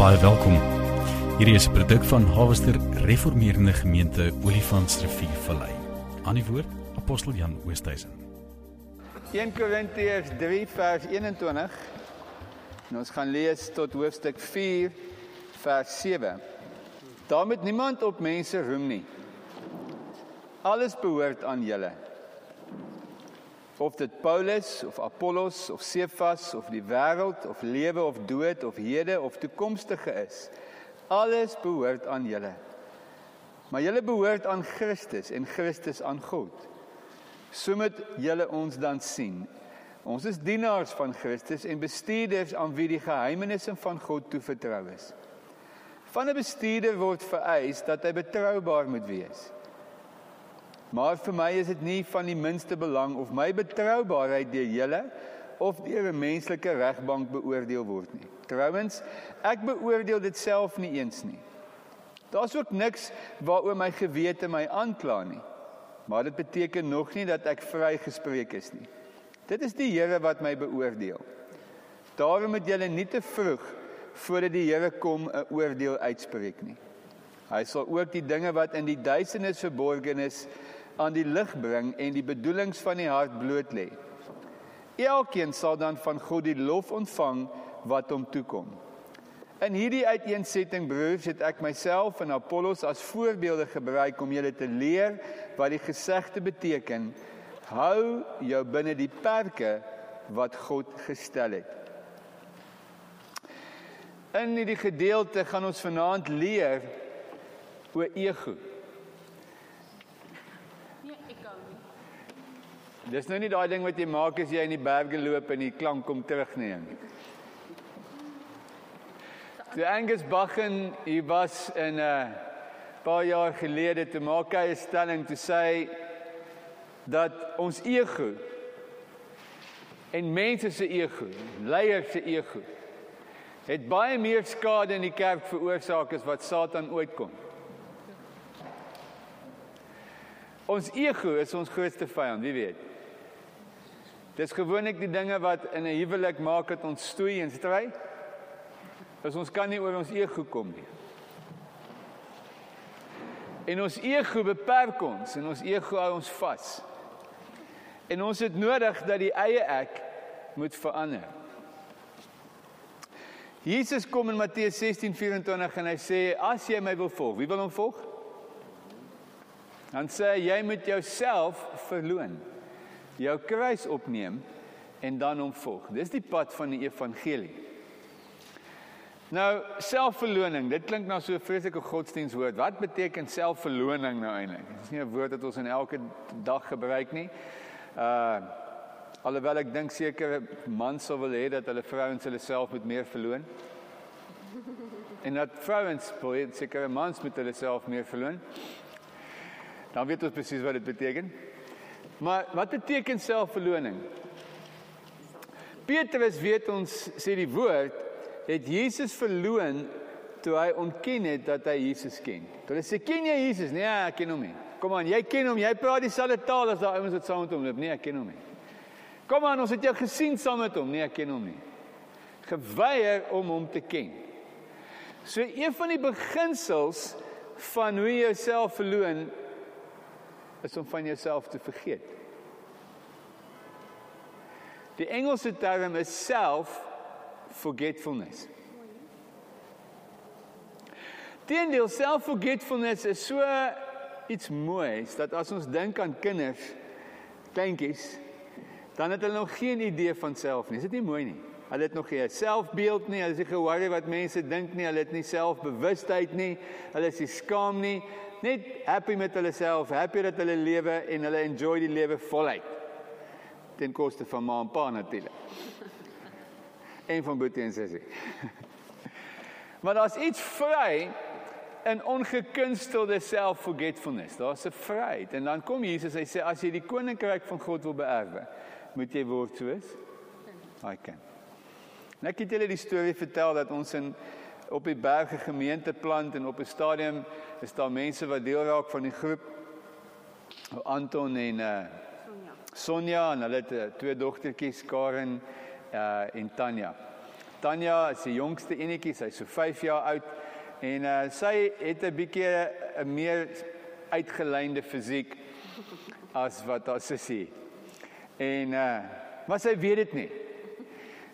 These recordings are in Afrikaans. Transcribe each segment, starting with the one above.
Baie welkom. Hierdie is 'n produk van Harvester Reformeerde Gemeente Olifantsrivier Vallei. Aan die woord Apostel Jan Oosthuizen. 1 Korintiërs 3 vers 21. En ons gaan lees tot hoofstuk 4 vers 7. Daar moet niemand op mense roem nie. Alles behoort aan julle. Of dit Paulus of Apollos of Cephas of die wêreld of lewe of dood of hede of toekomstige is, alles behoort aan julle. Maar julle behoort aan Christus en Christus aan God. So moet julle ons dan sien. Ons is dienaars van Christus en bestuurders aan wie die geheimenisse van God toevertrou is. Van 'n bestuurder word vereis dat hy betroubaar moet wees. Maar vir my is dit nie van die minste belang of my betroubaarheid deur julle of deur 'n menslike regbank beoordeel word nie. Trouwens, ek beoordeel dit self nie eens nie. Daar's ook niks waaroor my gewete my aankla nie. Maar dit beteken nog nie dat ek vrygespreek is nie. Dit is die Here wat my beoordeel. Daarom moet julle nie te vroeg voordat die Here kom 'n oordeel uitspreek nie. Hy sal ook die dinge wat in die duisendes verborgen is aan die lig bring en die bedoelings van die hart bloot lê. Elkeen sal dan van God die lof ontvang wat hom toekom. In hierdie uiteensetting broers het ek myself en Apollos as voorbeelde gebruik om julle te leer wat die gesegde beteken: Hou jou binne die perke wat God gestel het. In hierdie gedeelte gaan ons vanaand leer oor ego. Dis nou nie daai ding wat jy maak as jy in die berge loop en die klank kom terug nie. Die Angus Bachen, hy was in 'n uh, paar jaar gelede te maak hy 'n stelling te sê dat ons ego en mense se ego, leiers se ego het baie meer skade in die kerk veroorsaak as wat Satan ooit kon. Ons ego is ons grootste vyand, wie weet. Dis gewoonlik die dinge wat in 'n huwelik maak dat ons stoei en stry. As ons kan nie oor ons ego kom nie. En ons ego beperk ons en ons ego hou ons vas. En ons het nodig dat die eie ek moet verander. Jesus kom in Matteus 16:24 en hy sê as jy my wil volg, wie wil hom volg? Dan sê hy jy moet jouself verloon jou kruis opneem en dan hom volg. Dis die pad van die evangelie. Nou, selfverloning, dit klink nou so 'n vreeslike godsdienstwoord. Wat beteken selfverloning nou eintlik? Dit is nie 'n woord wat ons in elke dag gebruik nie. Uh alhoewel ek dink sekere mans sou wil hê dat hulle vrouens hulle self moet meer verloon. En dat vrouens, sekere mans moet hulle self meer verloon. Dan weet ons presies wat dit beteken. Maar wat beteken selfverloning? Petrus weet ons sê die woord het Jesus verloon toe hy ontken het dat hy Jesus ken. Toe hy sê ken jy Jesus? Nee, ek ken hom nie. Kom aan, jy ken hom. Jy praat dieselfde taal as daai ouens wat saam met hom loop. Nee, ek ken hom nie. Kom aan, ons het jou gesien saam met hom. Nee, ek ken hom nie. Geweier om hom te ken. So een van die beginsels van hoe jy jouself verloon is om van jouself te vergeet. Die Engelse term is self forgetfulness. Teendeel self forgetfulness is so iets moois dat as ons dink aan kinders, kleintjies, dan het hulle nog geen idee van self nie. Is dit nie mooi nie? Hulle het nog geen selfbeeld nie. Hulle is nie ge-worry wat mense dink nie. Hulle het nie selfbewustheid nie. Hulle is nie skaam nie net happy met hulle self, happy dat hulle lewe en hulle enjoy die lewe voluit. Ten koste van ma en pa natuurlik. En van boetie en sussie. Maar daar's iets vry in ongekunstelde self-forgetfulness. Daar's 'n vryheid en dan kom Jesus, hy sê as jy die koninkryk van God wil beerwe, moet jy word soos hy kan. Net ek het julle die storie vertel dat ons in op die berge gemeente plant en op 'n stadium is daar mense wat deel raak van die groep. Anton en uh Sonja. Sonja en hulle het uh, twee dogtertjies Karen uh en Tanya. Tanya is die jongste enetjie, sy's so 5 jaar oud en uh, sy het 'n bietjie 'n meer uitgeleide fisiek as wat haar sussie. En uh maar sy weet dit nie.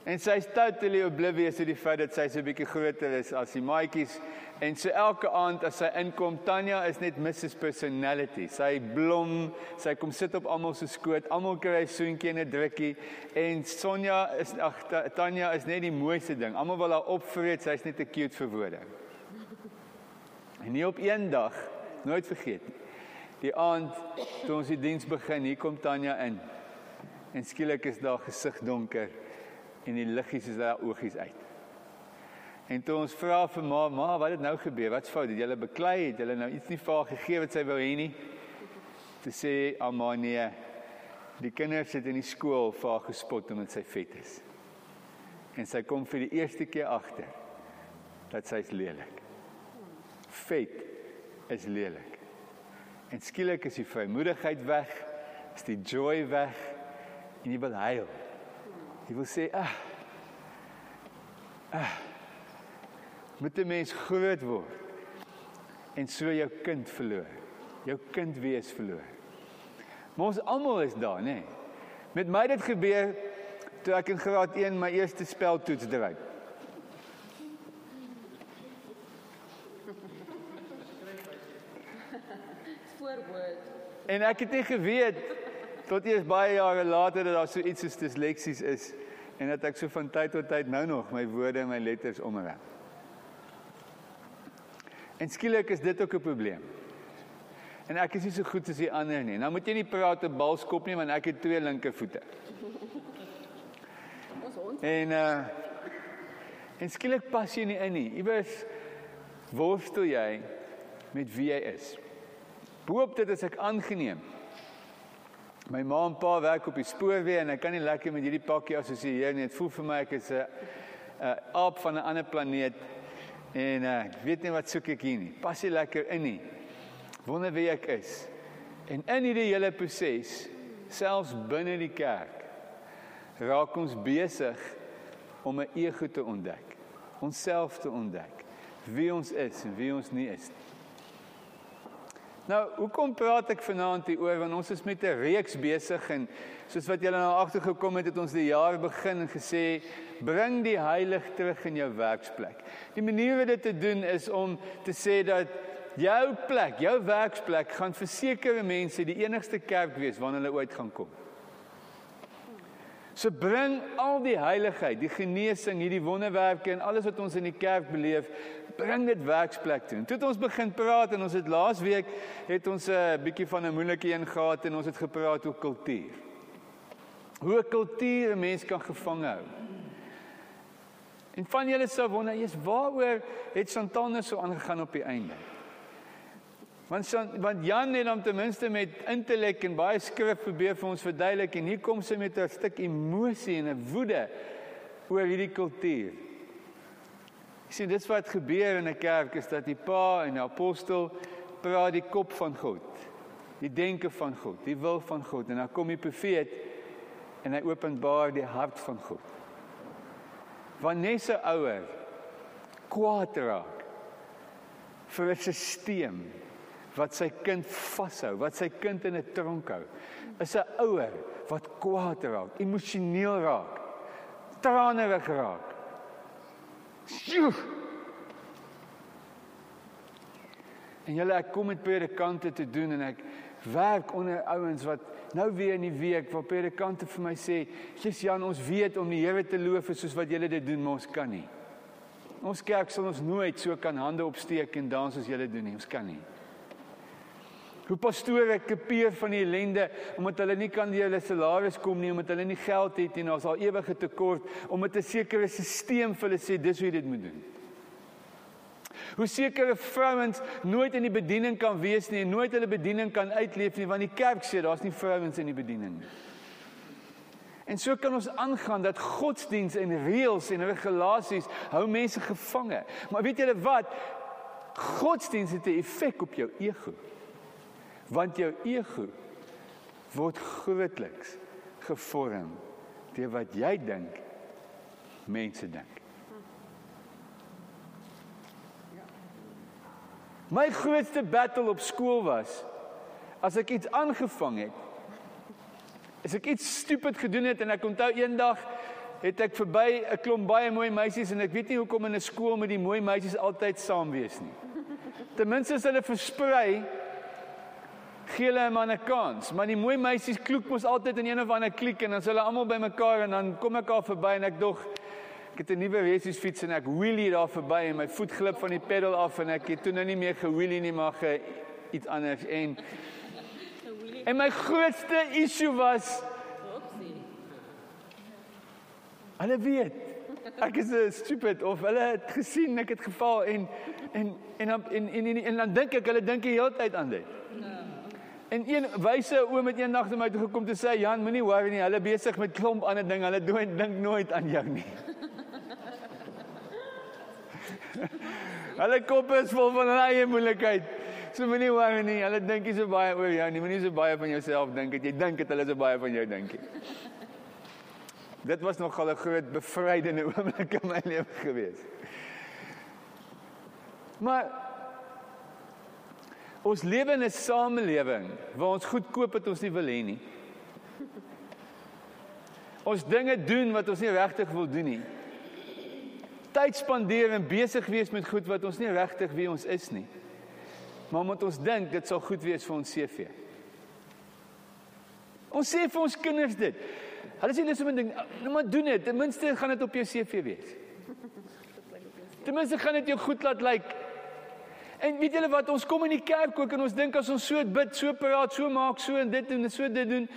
En sy is totally oblivious to die feit dat sy so 'n bietjie groter is as die maatjies En so elke aand as sy inkom, Tanya is net Mrs Personality. Sy blom, sy kom sit op almal se skoot, almal kry 'n soentjie en 'n drukkie. En Sonja is ag Tanya is net die mooiste ding. Almal wil haar opvreet, sy's net te cute vir woorde. En nie op een dag, nooit vergeet nie. Die aand toe ons die diens begin, hier kom Tanya in. En skielik is daar gesig donker en die liggies is daar oogies uit. En toe ons vra vir ma, ma, wat het nou gebeur? Wat's fout? Het jy hulle beklei? Het hulle nou iets nie vir haar gegee wat sy wou hê nie? Te sê, "Amma nee. Die kinders het in die skool vir haar gespot omdat sy vet is." En sy kom vir die eerste keer agter dat sy is lelik. Vet is lelik. En skielik is die vrymoedigheid weg, is die joy weg en jy wil huil. Sê, "Ag. Ah, ag." Ah, moet 'n mens groot word en so jou kind verloor. Jou kind wees verloor. Maar ons almal is daar, nê? Nee. Met my dit gebeur toe ek in graad 1 my eerste speltoets dryf. Voorwoord. En ek het nie geweet tot eers baie jare later dat daar so iets soos disleksies is en dat ek so van tyd tot tyd nou nog my woorde en my letters omreg. En skielik is dit ook 'n probleem. En ek is nie so goed as die ander nie. Nou moet jy nie praat te balskop nie want ek het twee linkervoete. Ons hond. En uh en skielik pas jy nie in nie. Iewers worstel jy met wie jy is. Hoop dit is ek aangeneem. My ma en pa werk op die spoorweë en ek kan nie lekker met hierdie pakkie assosieer nie. Dit voel vir my ek is 'n 'n aap van 'n ander planeet En uh, ek weet nie wat soek ek hier nie. Pas nie lekker in nie. Wonder wie ek is. En in hierdie hele proses, selfs binne die kerk, raak ons besig om 'n ego te ontdek. Onsself te ontdek. Wie ons is en wie ons nie is. Nou, hoekom praat ek vanaand hier oor want ons is met 'n reeks besig en soos wat julle nou agtergekom het, het ons die jaar begin en gesê bring die heilig terug in jou werksplek. Die manier om dit te doen is om te sê dat jou plek, jou werksplek gaan vir sekere mense die enigste kerk wees waarna hulle ooit gaan kom. So bring al die heiligheid, die genesing, hierdie wonderwerke en alles wat ons in die kerk beleef, bring dit werksplek toe. Toe het ons begin praat en ons het laas week het ons 'n uh, bietjie van 'n moeilike een gehad en ons het gepraat oor kultuur. Hoe 'n kultuur 'n mens kan gevang hou. En van julle sou wonder, "Jesus, waaroor het Chantal nou so aangegaan op die einde?" Want so, want Jan het hom ten minste met intellek en baie skrif probeer vir ons verduidelik en hier kom sy met 'n stuk emosie en 'n woede oor hierdie kultuur. Sien dit wat gebeur in 'n kerk is dat die pa en die apostel praat die kop van God. Die denke van God, die wil van God en dan kom die profeet en hy openbaar die hart van God. Wanneer 'n ouer kwaad raak vir 'n stelsel wat sy kind vashou, wat sy kind in 'n tronk hou, is 'n ouer wat kwaad raak, emosioneel raak, tranerig raak. Sjoe. En julle ek kom met predikante te doen en ek werk onder ouens wat nou weer in die week waar predikante vir my sê, "Jesus Jan, ons weet om die Here te loof soos wat julle dit doen, maar ons kan nie." Ons kerk sal ons nooit so kan hande opsteek en dans soos julle doen nie. Ons kan nie. Hoe pastore kepeer van die ellende omdat hulle nie kan hulle salaris kom nie, omdat hulle nie geld het nie, daar's al ewige tekort omdat 'n sekere stelsel vir hulle sê dis hoe jy dit moet doen. Hoe sekere vrouens nooit in die bediening kan wees nie en nooit hulle bediening kan uitleef nie want die kerk sê daar's nie vrouens in die bediening nie. En so kan ons aangaan dat godsdiens en reëls en regulasies hou mense gevange. Maar weet julle wat? Godsdiens het 'n effek op jou ego. Want jou ego word grootliks gevorm deur wat jy dink mense dink. My grootste battle op skool was as ek iets aangevang het. As ek iets stupid gedoen het en ek onthou eendag het ek verby 'n klomp baie mooi meisies en ek weet nie hoekom in 'n skool met die mooi meisies altyd saam wees nie. Ten minste is hulle versprei gee hulle 'n man 'n kans, maar die mooi meisies kloek mos altyd in een of ander kliek en dan is hulle almal bymekaar en dan kom ek daar verby en ek dog ek het 'n nuwe resies fiets en ek wheelie daar verby en my voet glip van die pedal af en ek het toe nou nie meer gewheelie nie maar ge iets anders. En en my grootste issue was Hulle weet ek is 'n stupid of hulle het gesien ek het geval en en en en en, en, en, en dan dink ek hulle dink die hele tyd aan dit. En een wyse oom het eendag na my toe gekom te sê Jan, moenie worry nie, hulle besig met klomp ander ding, hulle doen dink nooit aan jou nie. hulle kop is vol van hulle eie moeilikheid. So moenie worry nie, hulle dink nie so baie oor jou nie, moenie so baie van jouself dink dat jy dink dat hulle so baie van jou dink nie. Dit was nogal 'n groot bevrydende oomblik in my lewe gewees. Maar Ons lewe in 'n samelewing waar ons goed koop wat ons nie wil hê nie. Ons dinge doen wat ons nie regtig wil doen nie. Tyd spandeer en besig wees met goed wat ons nie regtig wie ons is nie. Maar omdat ons dink dit sal goed wees vir ons CV. Ons sê vir ons kinders dit. Hulle sê so 'n ding, nou maar doen dit. Ten minste gaan dit op jou CV wees. Ten minste gaan dit jou goed laat lyk. Like. En weet julle wat ons kom in die kerk ook en ons dink as ons so bid, so praat, so maak, so en dit doen en so dit doen,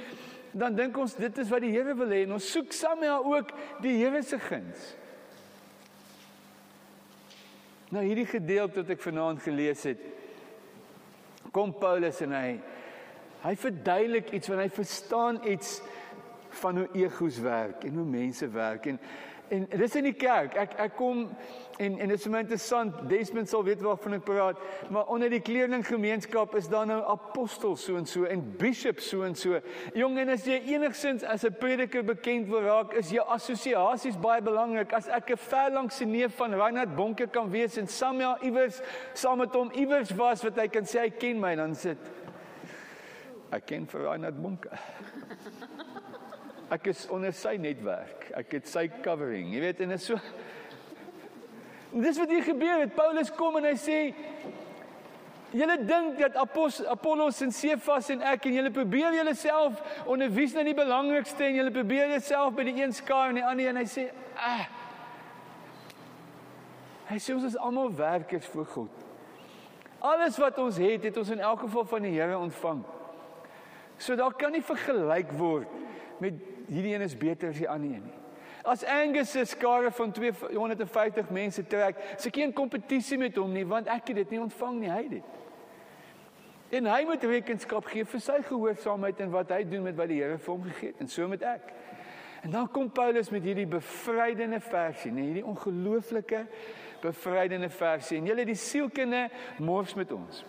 dan dink ons dit is wat die Here wil hê en ons soek saamhou ook die Here se guns. Nou hierdie gedeelte wat ek vanaand gelees het, kom Paulus en hy hy verduidelik iets want hy verstaan iets van hoe egos werk en hoe mense werk en En dis in die kerk. Ek ek kom en en dit is my interessant. Desmond sal weet waarvan ek praat, maar onder die kleerlinggemeenskap is daar nou apostels so en so en bishops so en so. Jong en as jy enigsins as 'n prediker bekend wil raak, is jou assosiasies baie belangrik. As ek 'n ver lank se neef van Reinhard Bonke kan wees en Samuel iewers saam met hom iewers was wat hy kan sê hy ken my, dan sit ek ken vir Reinhard Bonke. Ek is onder sy netwerk. Ek het sy covering. Jy weet en is so Dis wat hier gebeur het. Paulus kom en hy sê Julle dink dat Apos, Apollos en Sefas en ek en julle probeer julleself onderwys na die belangrikste en julle probeer jouself by die een skaar en die ander en hy sê ah Hy sê ons is almal werkers vir God. Alles wat ons het, het ons in elk geval van die Here ontvang. So daar kan nie vergelyk word met hierdie een is beter as die ander een nie. As Angus se skare van 250 mense trek, is ek geen kompetisie met hom nie want ek het dit nie ontvang nie, hy het dit. En hy moet rekenskap gee vir sy gehoorsaamheid en wat hy doen met wat die Here vir hom gegee het en so met ek. En dan kom Paulus met hierdie bevrydende versie, nee, hierdie ongelooflike bevrydende versie en julle die sielkinde mors met ons.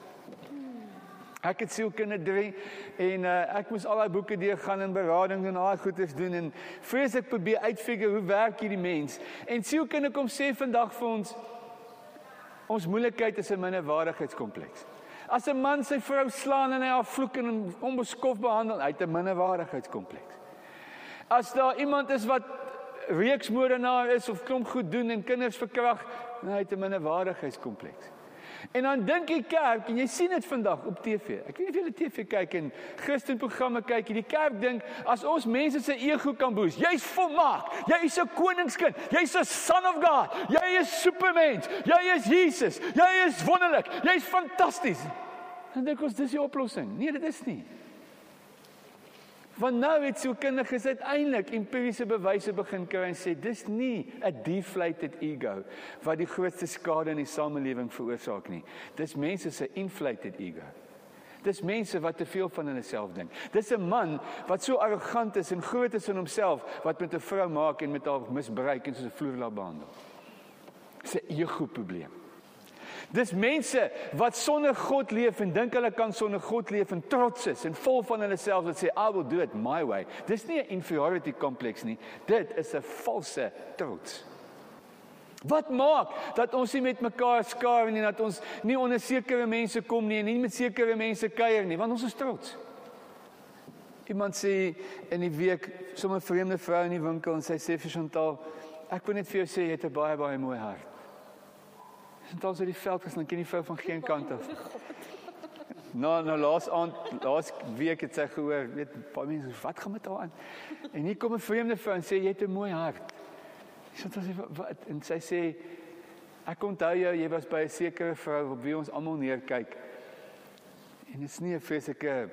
Ek het sielkunde 3 en uh, ek moes al daai boeke deur gaan en berading en al daai goeders doen en vrees ek probeer uitfigure hoe werk hierdie mens. En sielkunde kom sê vandag vir ons ons moeilikheid is 'n minderwaardigheidskompleks. As 'n man sy vrou slaan en hy haar vloek en onbeskof behandel, hy het 'n minderwaardigheidskompleks. As daar iemand is wat reeksmoordenaar is of klomp goed doen en kinders verkragt, hy het 'n minderwaardigheidskompleks. En dan dink die kerk en jy sien dit vandag op TV. Ek weet nie of julle TV kyk en Christenprogramme kyk. Die kerk dink as ons mense se ego kan boost. Jy's volmaak. Jy is 'n koningskind. Jy's 'n son of God. Jy is supermens. Jy is Jesus. Jy is wonderlik. Jy's fantasties. Dan dink ons dis die oplossing. Nee, dit is nie. Want nou het sielkundiges uiteindelik empiriese bewyse begin kry en sê dis nie 'n deflated ego wat die grootste skade in die samelewing veroorsaak nie. Dis mense se inflated ego. Dis mense wat te veel van hulle self dink. Dis 'n man wat so arrogant is en groot is in homself wat met 'n vrou maak en met haar misbruik en soos 'n vloerlaap behandel. Dis 'n ego probleem. Dis mense wat sonder God leef en dink hulle kan sonder God leef en trots is en vol van hulle self wat sê I will do it my way. Dis nie 'n inferiority kompleks nie. Dit is 'n valse trots. Wat maak dat ons nie met mekaar skaar nie, dat ons nie onder sekere mense kom nie en nie met sekere mense kuier nie, want ons is trots. Iemand sê in die week sommer 'n vreemde vrou in die winkel en sy sê vir Chantal, ek wil net vir jou sê jy het 'n baie baie mooi hart. Chantal sê die veld geslaan ken die vrou van geen kant af. Nou nou laas aand laas week het sy gehoor, weet baie mense wat gaan met haar aan? En hier kom 'n vreemde vrou en sê jy het 'n mooi hart. Chantal sê wat en sy sê ek onthou jou, jy was by 'n sekere vrou op wie ons almal neerkyk. En dit is nie 'n vreeslike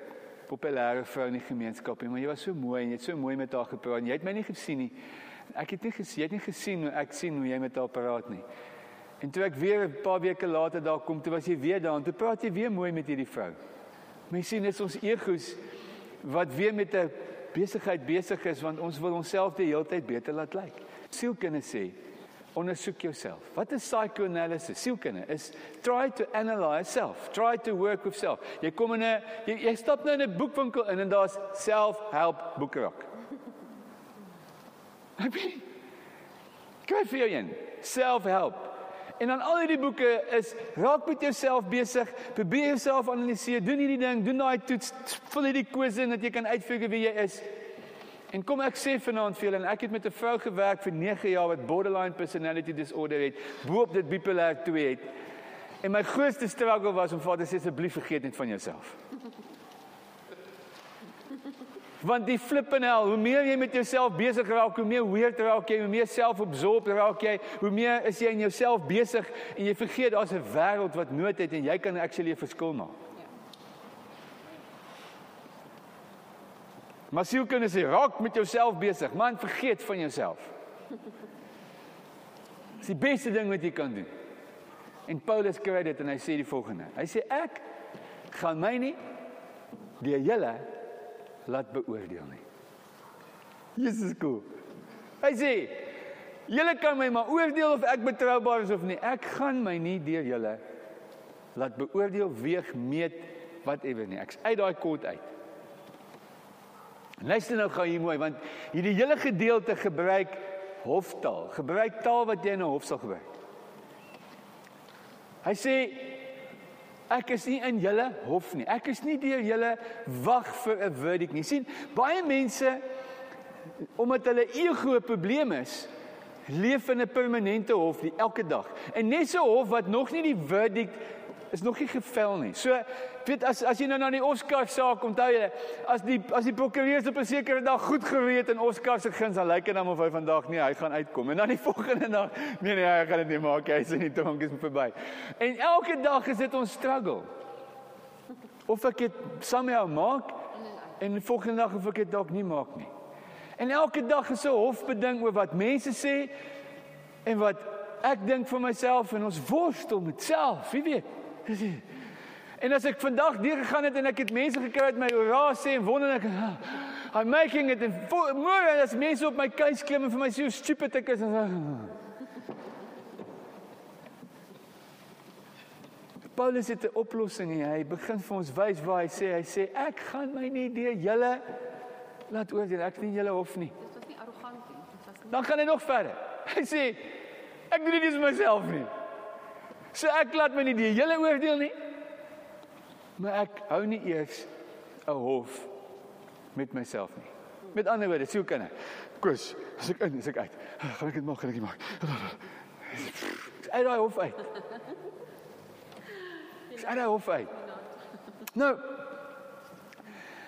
populêre vrou in die gemeenskap nie, maar jy was so mooi en jy het so mooi met haar gepraat. Jy het my nie gesien nie. Ek het nie gesien, jy het nie gesien hoe ek sien hoe jy met haar praat nie. En toe ek weer 'n paar weke later daar kom, toe was jy weer daar en toe praat jy weer mooi met hierdie vrou. My sien is ons egos wat weer met 'n besigheid besig is want ons wil onsself die hele tyd beter laat lyk. Sielkunde sê ondersoek jouself. Wat is psychoanalysis? Sielkunde is try to analyze self, try to work with self. Jy kom in 'n jy, jy stap nou in 'n boekwinkel in en daar's self-help boeke raak. Kyk vir jou een, self-help. En dan al hierdie boeke is raak met jouself besig, probeer jouself analiseer, doen hierdie ding, doen daai toets, vul hierdie quiz in dat jy kan uitfigure wie jy is. En kom ek sê vanaand vir julle en ek het met 'n vrou gewerk vir 9 jaar wat borderline personality disorder het, boop dit bipolêr 2 het. En my grootste struggle was om vir haar te sê asseblief vergeet net van jouself. Want die flip en hel, hoe meer jy met jouself besig raak, hoe meer weird raak jy, hoe meer selfabsorbed raak jy, hoe meer is jy in jouself besig en jy vergeet daar's 'n wêreld wat nood het en jy kan actually 'n verskil maak. Maar sielkunde sê raak met jouself besig. Man, vergeet van jouself. Dis die beste ding wat jy kan doen. En Paulus kry dit en hy sê die volgende. Hy sê ek gaan my nie deur julle laat beoordeel nie. Jesus cool. Hy sê julle kan my maar oordeel of ek betroubaar is of nie. Ek gaan my nie deur julle laat beoordeel, weeg, meet, whatever nie. Ek's uit daai kort uit. Luister nou gou hier mooi want hierdie hele gedeelte gebruik hoftaal. Gebruik taal wat jy in 'n hof sal gebruik. Hy sê ek is nie in julle hof nie. Ek is nie deur julle wag vir 'n verdict nie. sien baie mense omdat hulle ego 'n probleem is, leef in 'n permanente hof die elke dag. En net so hof wat nog nie die verdict is nog nie gevel nie. So weet as as jy nou na die Oscar saak onthou jy as die as die prokureurs op 'n sekere dag goed gereed in Oscar se guns dan lyk dit dan of hy vandag nie hy gaan uitkom en dan die volgende dag nee nee hy gaan dit nie maak hy is in die tronk is verby. En elke dag is dit ons struggle. Of ek dit somehow maak en die volgende dag of ek dit dalk nie maak nie. En elke dag is 'n hofbeding oor wat mense sê en wat ek dink vir myself en ons worstel met self, wie weet. En as ek vandag deur gegaan het en ek het mense gekry wat my ora sê en wonder ek I'm making it and more as mense op my keus klim en vir my sê hoe stupid ek is en so. Paulus het 'n oplossing hier. Hy begin vir ons wys waar hy sê hy sê ek gaan my nie deur julle laat oordeel. Ek dien julle hof nie. Dit was nie arrogant nie. Dit was Dan gaan hy nog verder. Hy sê ek doen dit nie vir myself nie. So ek laat my nie deur julle oordeel nie. Maar ek hou nie eers 'n hof met myself nie. Met ander woorde, siel kan ek. Kus, as ek in, as ek uit. Gaan ek dit maak, gaan ek dit maak. Uit daai hof uit. Uit daai hof uit. Nou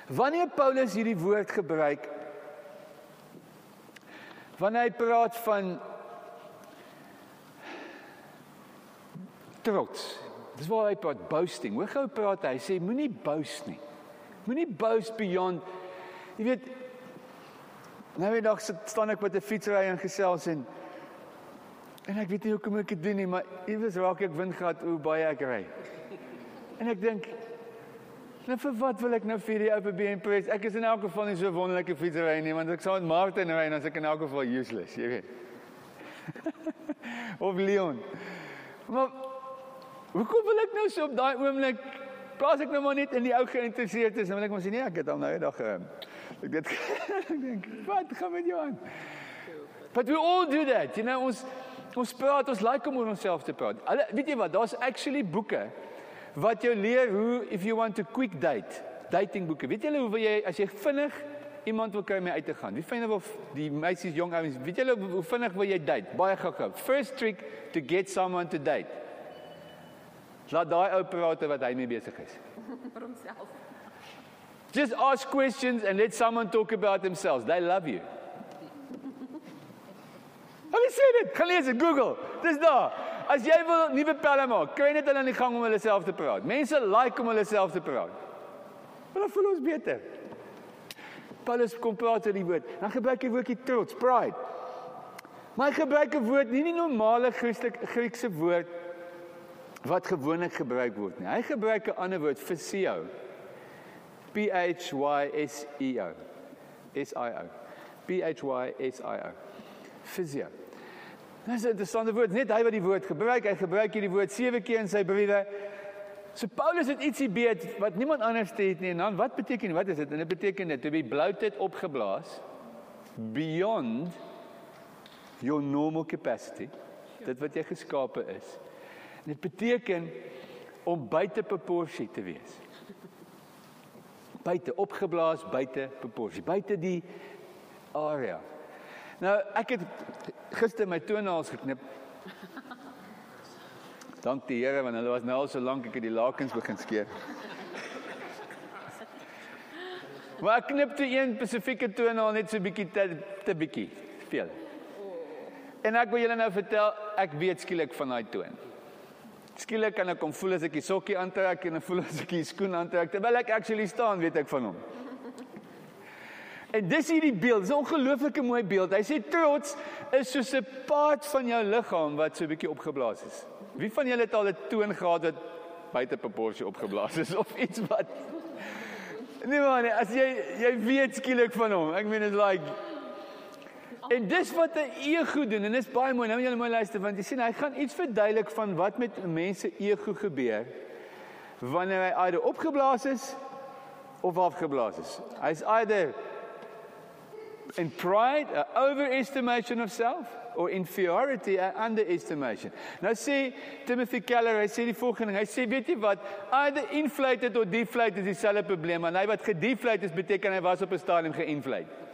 Wanneer Paulus hierdie woord gebruik wanneer hy praat van trots. Dis waar hy praat boasting. Hoe gou praat hy? Hy sê moenie boast nie. Moenie boast beyond jy weet nou dag sit staan ek met 'n fietsry en gesels en en ek weet nie hoe kom ek dit doen nie, maar iewers raak ek windgat hoe baie ek ry. En ek dink nou vir wat wil ek nou vir die ou BN press? Ek is in elk geval nie so wonderlike fietsry nie, want ek sou met Martin ry en as ek in elk geval useless, jy weet. of Leon. Maar Hoekom wil ek nou so op daai oomblik plaas ek nou maar net in die ou geïnteresseerd is, dan wil ek maar sê nee, ek het al nou eendag ehm ek dit ek dink, wat gaan met jou aan? But we all do that. You know ons ons praat, ons like om oor onsself te praat. Hulle weet jy wat, daar's actually boeke wat jou leer hoe if you want to quick date, dating boeke. Weet julle hoe wil jy as jy vinnig iemand wil kry om uit te gaan? Wie vind of die meisies jong ouens, weet julle hoe vinnig wil jy date? Baie gou-gou. First trick to get someone to date. Laat daai ou praat wat hy mee besig is. vir homself. Just ask questions and let someone talk about themselves. They love you. Have you seen it? Gaan lees dit, Google. Dis daar. As jy wil nuwe pelle maak, kry net hulle aan die gang om hulle self te praat. Mense like om hulle self te praat. Maar dan voel ons beter. Paulus kom praat oor die woord. Dan gebruik hy woordjie trots, pride. Maar hy gebruik 'n woord, nie die normale Christelike Griekse woord wat gewoonlik gebruik word nie. Hy gebruik 'n ander woord, physio. P H Y S E O. S I O. P H Y S I O. Physio. Dis 'n interessante woord, net hy wat die woord gebruik. Hy gebruik hierdie woord 7 keer in sy briewe. So Paulus het ietsie weet wat niemand anders het nie. En dan wat beteken? Wat is dit? En dit beteken dit to be bloated opgeblaas beyond your normal capacity. Dit wat jy geskape is. Dit beteken om buite proporsie te wees. Buite opgeblaas, buite proporsie, buite die area. Nou, ek het gister my toenails geknip. Dank die Here want hulle was nou al so lank ek het die lakens begin skeer. Maar ek knip toe een spesifieke toenail net so bietjie te, te bietjie, veel. En ek wil julle nou vertel, ek weet skielik van daai toon. Skielik kan ek hom voel as ek die sokkie aantrek en ek voel as ek die skoen aantrek terwyl ek actually staan, weet ek van hom. En dis hierdie beeld, dis 'n ongelooflike mooi beeld. Hy sê trots is soos 'n part van jou liggaam wat so 'n bietjie opgeblaas is. Wie van julle het al 'n toon gehad wat buite proporsie opgeblaas is of iets wat Nee man, as jy jy weet skielik van hom. Ek meen dit like En dis wat 'n ego doen en dis baie mooi. Nou moet julle mooi luister want jy sien hy gaan iets verduidelik van wat met mense ego gebeur wanneer hy either opgeblaas is of afgeblaas is. Hy's either in pride, an overestimation of self or inferiority and underestimation. Nou sê Timothy Keller, hy sê die volgende, hy sê weet jy wat, either inflated or deflated is dieselfde probleem. En hy wat gedeflated is beteken hy was op 'n stadium geïnflate.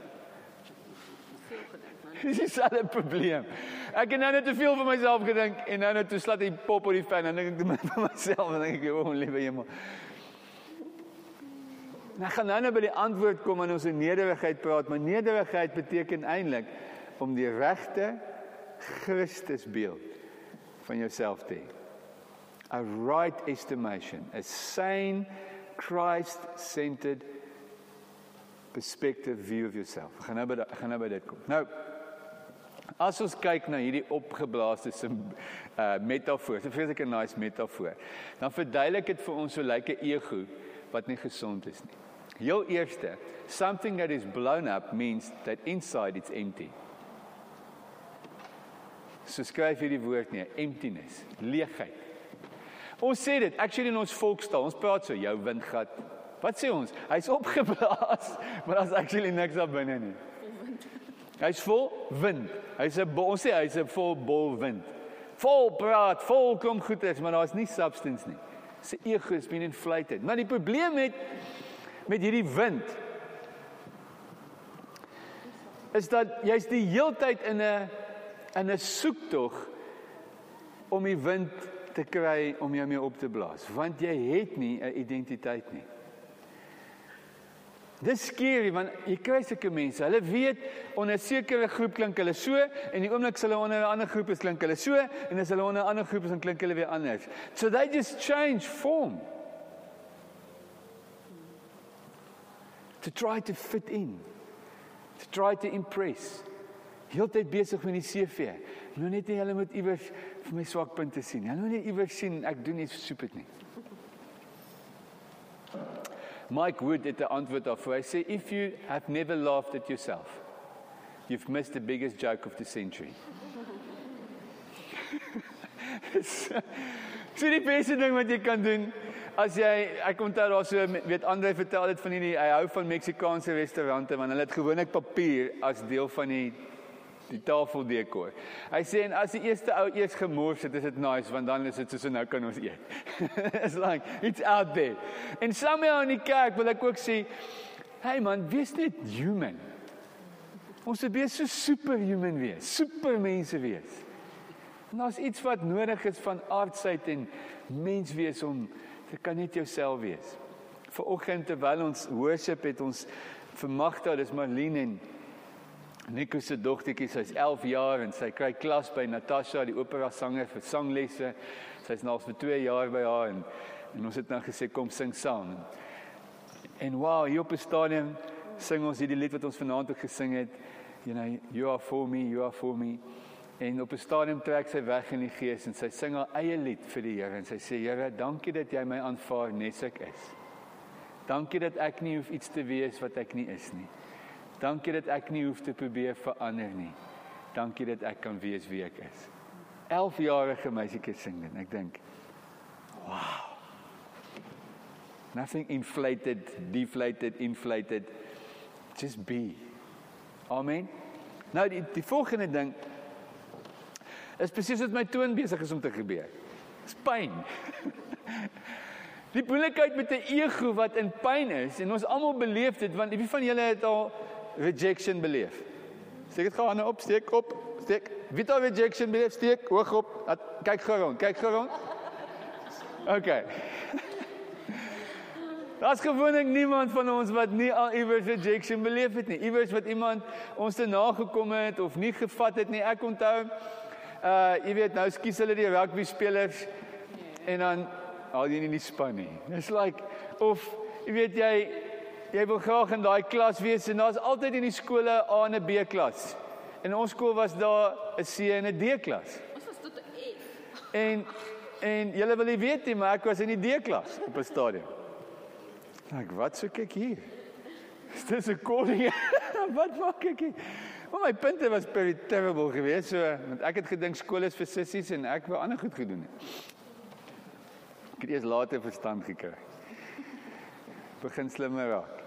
Dis dieselfde probleem. Ek het nou net te veel vir myself gedink en nou net toe slat hy pop op die fan en dink ek vir myself en dink ek, "O, oh, liewe hemel." Nou gaan nou nou by die antwoord kom en ons in nederigheid praat, maar nederigheid beteken eintlik om die regte Christusbeeld van jouself te hê. A right estimation, a sane Christ-centered perspective view of yourself. Gaan nou by gaan nou by dit kom. Nou As ons kyk na hierdie opgeblaaste sim uh metafoor, so vreeslik 'n nice metafoor. Dan verduidelik dit vir ons hoe lyk 'n ego wat nie gesond is nie. Heel eerste, something that is blown up means that inside it's empty. So skryf hierdie woord nie, emptiness, leegheid. Ons sê dit actually in ons volkstaal. Ons praat so jou windgat. Wat sê ons? Hy's opgeblaas, maar daar's actually niks daar binne nie. Hy's vol wind. Hy's 'n ons sê hy's 'n vol bol wind. Vol praat, vol kom goed is, maar daar's nie substance nie. Sy ego is being inflated. Maar die probleem met met hierdie wind is dat jy's die heeltyd in 'n in 'n soektog om die wind te kry om jou mee op te blaas want jy het nie 'n identiteit nie. Dis skerry want jy kry sulke mense. Hulle weet onder 'n sekere groep klink hulle so en die oomblik hulle onder 'n ander groep is klink hulle so en as hulle onder 'n ander groep is dan klink hulle weer anders. So they just change form. To try to fit in. To try to impress. Heeltyd besig met die CV. Nou net nie hulle moet iewers vir my swakpunte sien. Hulle moet nie iewers sien ek doen iets stupid nie. Mike Wood het 'n antwoord daarvoor. Hy sê if you have never laughed at yourself, you've missed the biggest joke of the century. so die beste ding wat jy kan doen as jy ek onthou daar so weet Andre vertel dit van hierdie hy hou van Meksikaanse restaurante want hulle het gewoonlik papier as deel van die Die tafeldekor. Hy sê en as die eerste ou eers gemors het, is dit nice want dan is dit soos nou kan ons eet. It's like it's out there. En somewhere in die kerk wil ek ook sê, hey man, wees net human. Ons moet wees so superhuman wees, supermense wees. En daar's iets wat nodig is van aardsheid en mens wees om jy kan net jouself wees. Vanoggend terwyl ons worship het ons vir Magda, dis Marlene en Nico se dogtertjie, sy's 11 jaar en sy kry klas by Natasha, die opera sanger vir sanglesse. Sy's nou vir 2 jaar by haar en en ons het nou gesê kom sing saam. En wow, hier op die stadion sing ons hierdie lied wat ons vanaand ook gesing het. You know, you are for me, you are for me. En op 'n stadium trek sy weg in die gees en sy sing haar eie lied vir die Here en sy sê Here, dankie dat jy my aanvaar net so ek is. Dankie dat ek nie hoef iets te wees wat ek nie is nie. Dankie dat ek nie hoef te probeer verander nie. Dankie dat ek kan wees wie ek is. 11-jarige meisietjie sing dit ek dink wow. Nothing inflated, deflated, inflated. Just be. Amen. Nou die die volgende ding is presies wat my toon besig is om te gebeur. Dis pyn. Die moeilikheid met 'n ego wat in pyn is en ons almal beleef dit want wie van julle het al rejection beleef? Steek dit gou aan op, steek op, steek. Wie het rejection beleef? Steek hoog op. At, kyk gou rond, kyk gou rond. OK. Daar's gewoonlik niemand van ons wat nie al iewers rejection beleef het nie. Iewers wat iemand ons te nagekom het of nie gevat het nie. Ek onthou uh jy weet nou skies hulle die rugby spelers en dan al jy nie in die span nie. It's like of jy weet jy jy wil graag in daai klas wees en daar's altyd in die skole A en 'n B klas. In ons skool was daar 'n C en 'n D klas. Ons was tot 'n F. En en julle wil nie weet nie, maar ek was in die D klas op 'n stadion. Ek wat soek ek hier? Is dit 'n calling? wat maak ek hier? Maar my punte was pretty terrible geweest so want ek het gedink skool is vir sissies en ek wou ander goed gedoen het. Ek het eers later verstand gekry. Begin slimmer raak.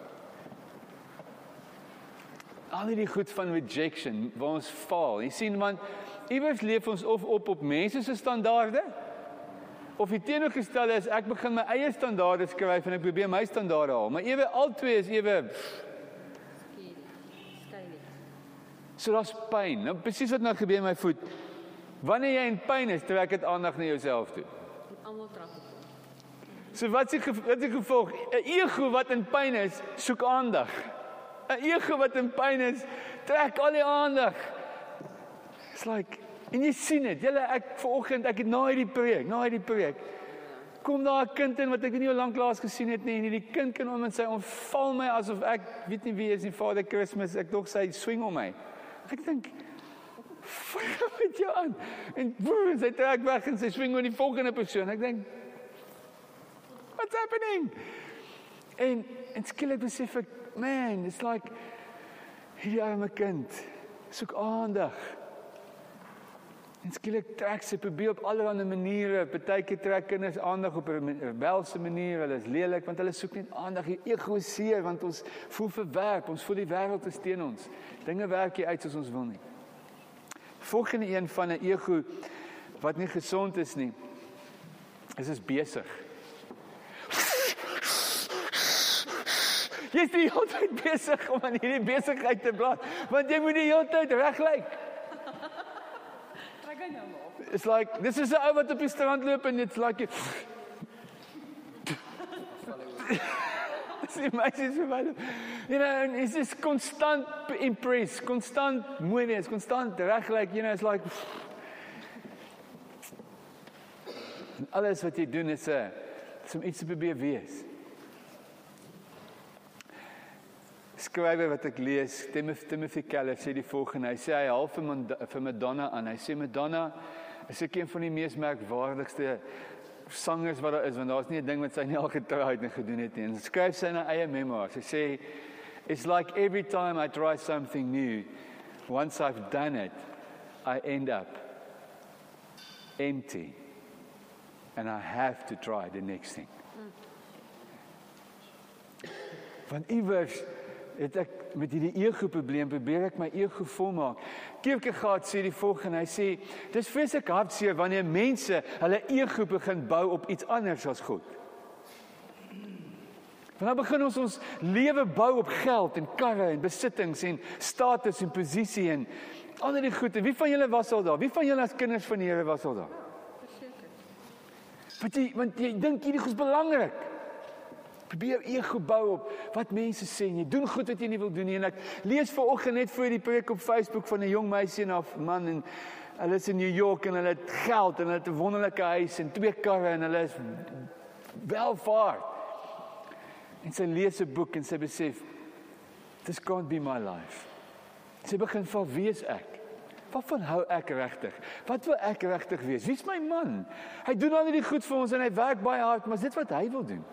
Al die goed van rejection waar ons faal. Jy sien want iewers leef ons of op op mense se standaarde of die teenoorgestelde is ek begin my eie standaarde skryf en ek probeer my standaarde haal. Maar ewe albei is ewe so daar's pyn. Nou presies wat nou gebeur met my voet. Wanneer jy in pyn is, trek dit aandag na jouself toe. Almal trap op. So wat se wat is die gevolg? 'n Ego wat in pyn is, soek aandag. 'n Ego wat in pyn is, trek al die aandag. It's like en jy sien dit. Julle ek vanoggend, ek het na hierdie preek, na hierdie preek. Kom daar 'n kind in wat ek nie al lank laas gesien het nie en hierdie kind kan om en sy onval my asof ek weet nie wie is nie Vader Kersfees. Ek dog sy swing om my. Ek dink wat met jou aan? En boem, sy trek weg en sy swing met die volgende persoon. Ek dink what's happening? En en skielik besef ek, man, it's like hierdie arme kind soek aandag. En skielik trek sy probeer op allerlei maniere, partykeer trek kinders aandag op 'n rebelse manier, hulle is lelik want hulle soek net aandag, jy egoïseer want ons voel verwerp, ons voel die wêreld is teen ons. Dinge werk nie uit soos ons wil nie. Volgende een van 'n ego wat nie gesond is nie. Is is besig. Jy is die hele tyd besig om aan hierdie besigheid te blaas, want jy moet die hele tyd reg lyk. Trek hy nou maar. It's like this is 'n ou wat op die strand loop en it's like Sy meisies vir my. You know, and it's just constant impress, constant mooi wees, constant reg lyk, you know, it's like alles wat jy doen is 'n is om iets te probeer wees. Skrywer wat ek lees, Timothy Timothy Keller sê die volgende. Hy sê hy half vir vir Madonna aan. Hy sê Madonna is ek een van die mees merkwaardigste sangers wat daar is want daar's nie 'n ding wat sy nie al getrou het en gedoen het nie. En skryf sy in haar eie memoirs. Sy sê it's like every time I try something new, once I've done it, I end up empty. And I have to try the next thing. Want iewers het ek met hierdie ego probleem probeer ek my ego volmaak. Kierkegaard sê die volgende, hy sê dis vreeslik hartseer wanneer mense hulle ego begin bou op iets anders as God. Want dan begin ons ons lewe bou op geld en karre en besittings en status en posisie en al die goede. Wie van julle was al daar? Wie van julle as kinders van die Here was al daar? Want jy want jy dink hierdie goed is belangrik. Probeer ego bou op wat mense sê en jy doen goed wat jy nie wil doen nie en ek lees vanoggend net voor die preek op Facebook van 'n jong meisie en 'n man en hulle is in New York en hulle het geld en hulle het 'n wonderlike huis en twee karre en hulle is welvaart. En sy lees 'n boek en sy besef this can't be my life. Sy begin van wie is ek? Waarvan hou ek regtig? Wat wil ek regtig wees? Wie's my man? Hy doen al die goed vir ons en hy werk baie hard, maar is dit wat hy wil doen?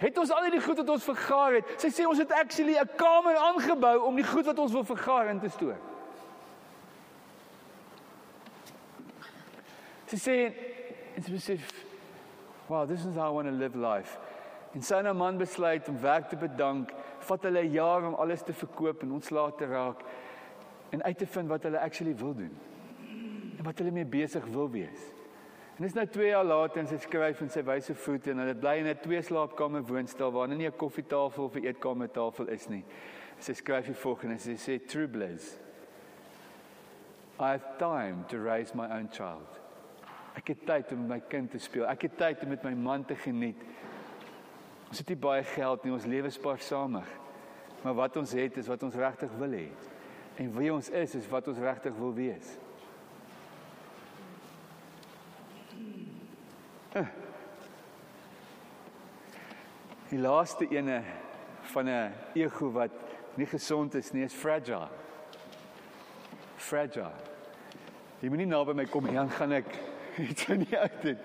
Het ons al die goed wat ons vergaar het? Sy sê ons het actually 'n kamer aangebou om die goed wat ons wil vergaar in te stoor. Sy sê en sy besef, "Wow, this is how I want to live life." En sy en haar man besluit om werk te bedank, vat hulle 'n jaar om alles te verkoop en ontslae te raak en uit te vind wat hulle actually wil doen. En wat hulle mee besig wil wees. En dis nou 2 jaar later en sy skryf en sy wys 'n foto en hulle bly in 'n twee slaapkamer woonstel waar nie 'n koffietafel of 'n eetkamertafel is nie. Sy skryf die volgende en sy sê true bliss. I have time to raise my own child. Ek het tyd om met my kind te speel. Ek het tyd om met my man te geniet. Ons het nie baie geld nie, ons lewe spaarsamig. Maar wat ons het is wat ons regtig wil hê. En wie ons is is wat ons regtig wil wees. Die laaste ene van 'n ego wat nie gesond is nie, is fragile. Fragile. Jy moenie naby my kom nie, dan gaan ek iets die uit doen.